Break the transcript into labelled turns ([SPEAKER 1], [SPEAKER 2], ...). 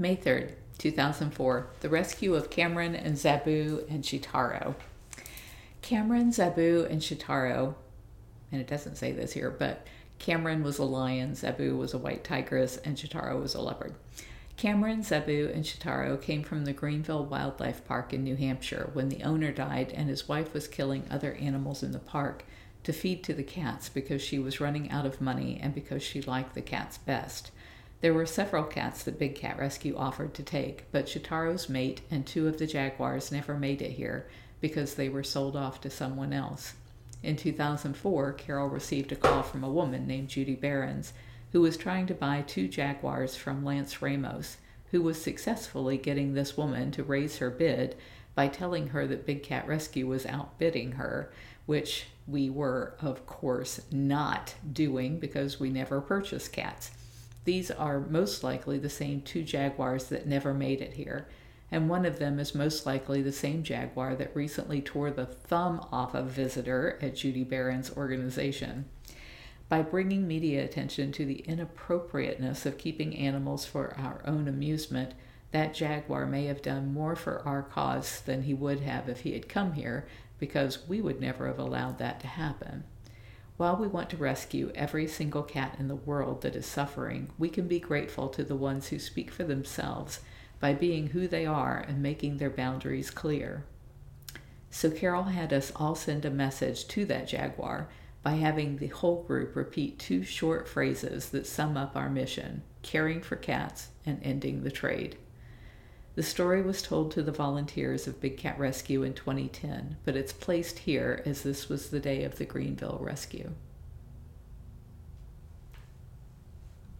[SPEAKER 1] May 3rd, 2004, the rescue of Cameron and Zabu and Shitaro. Cameron, Zabu, and Shitaro, and it doesn't say this here, but Cameron was a lion, Zabu was a white tigress, and Shitaro was a leopard. Cameron, Zabu, and Shitaro came from the Greenville Wildlife Park in New Hampshire when the owner died and his wife was killing other animals in the park to feed to the cats because she was running out of money and because she liked the cats best. There were several cats that Big Cat Rescue offered to take, but Shitaro's mate and two of the jaguars never made it here because they were sold off to someone else. In 2004, Carole received a call from a woman named Judy Behrens who was trying to buy two jaguars from Lance Ramos, who was successfully getting this woman to raise her bid by telling her that Big Cat Rescue was outbidding her, which we were, of course, not doing because we never purchase cats. These are most likely the same two jaguars that never made it here, and one of them is most likely the same jaguar that recently tore the thumb off a visitor at Judy Behrens' organization. By bringing media attention to the inappropriateness of keeping animals for our own amusement, that jaguar may have done more for our cause than he would have if he had come here, because we would never have allowed that to happen. While we want to rescue every single cat in the world that is suffering, we can be grateful to the ones who speak for themselves by being who they are and making their boundaries clear. So Carole had us all send a message to that jaguar by having the whole group repeat two short phrases that sum up our mission caring for cats and ending the trade. The story was told to the volunteers of Big Cat Rescue in 2010, but it's placed here as this was the day of the Greenville rescue.